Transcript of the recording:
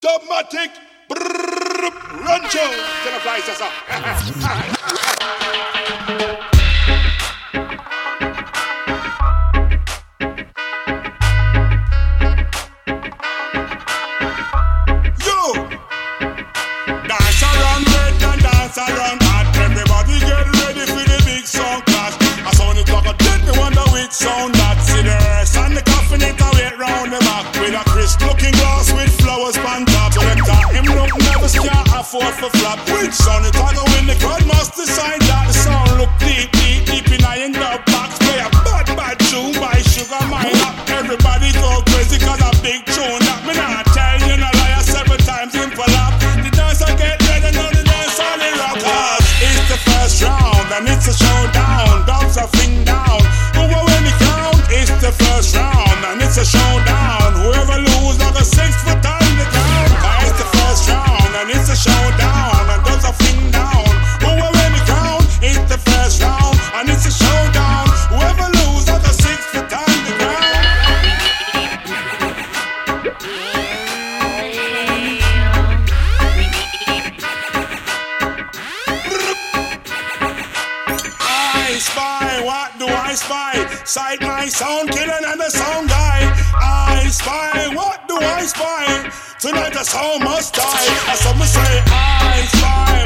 Dubmatix, Rancho, to the fly, for flop. Which son it go win the crowd must decide that the song look deep, deep, deep in I end up box. Play a bad, bad tune by Sugar Minott. Everybody go crazy cause a big tune that me not tell you no lie several times in collab. The dance I get ready now the dance on the rock. Cause it's the first round and it's a showdown. Dogs are fling down. Who will win crown? It's the first round it's a showdown spy, what do I spy? Sight my sound killing and the sound guy. I spy, what do I spy? Tonight the sound must die. As some say, I spy,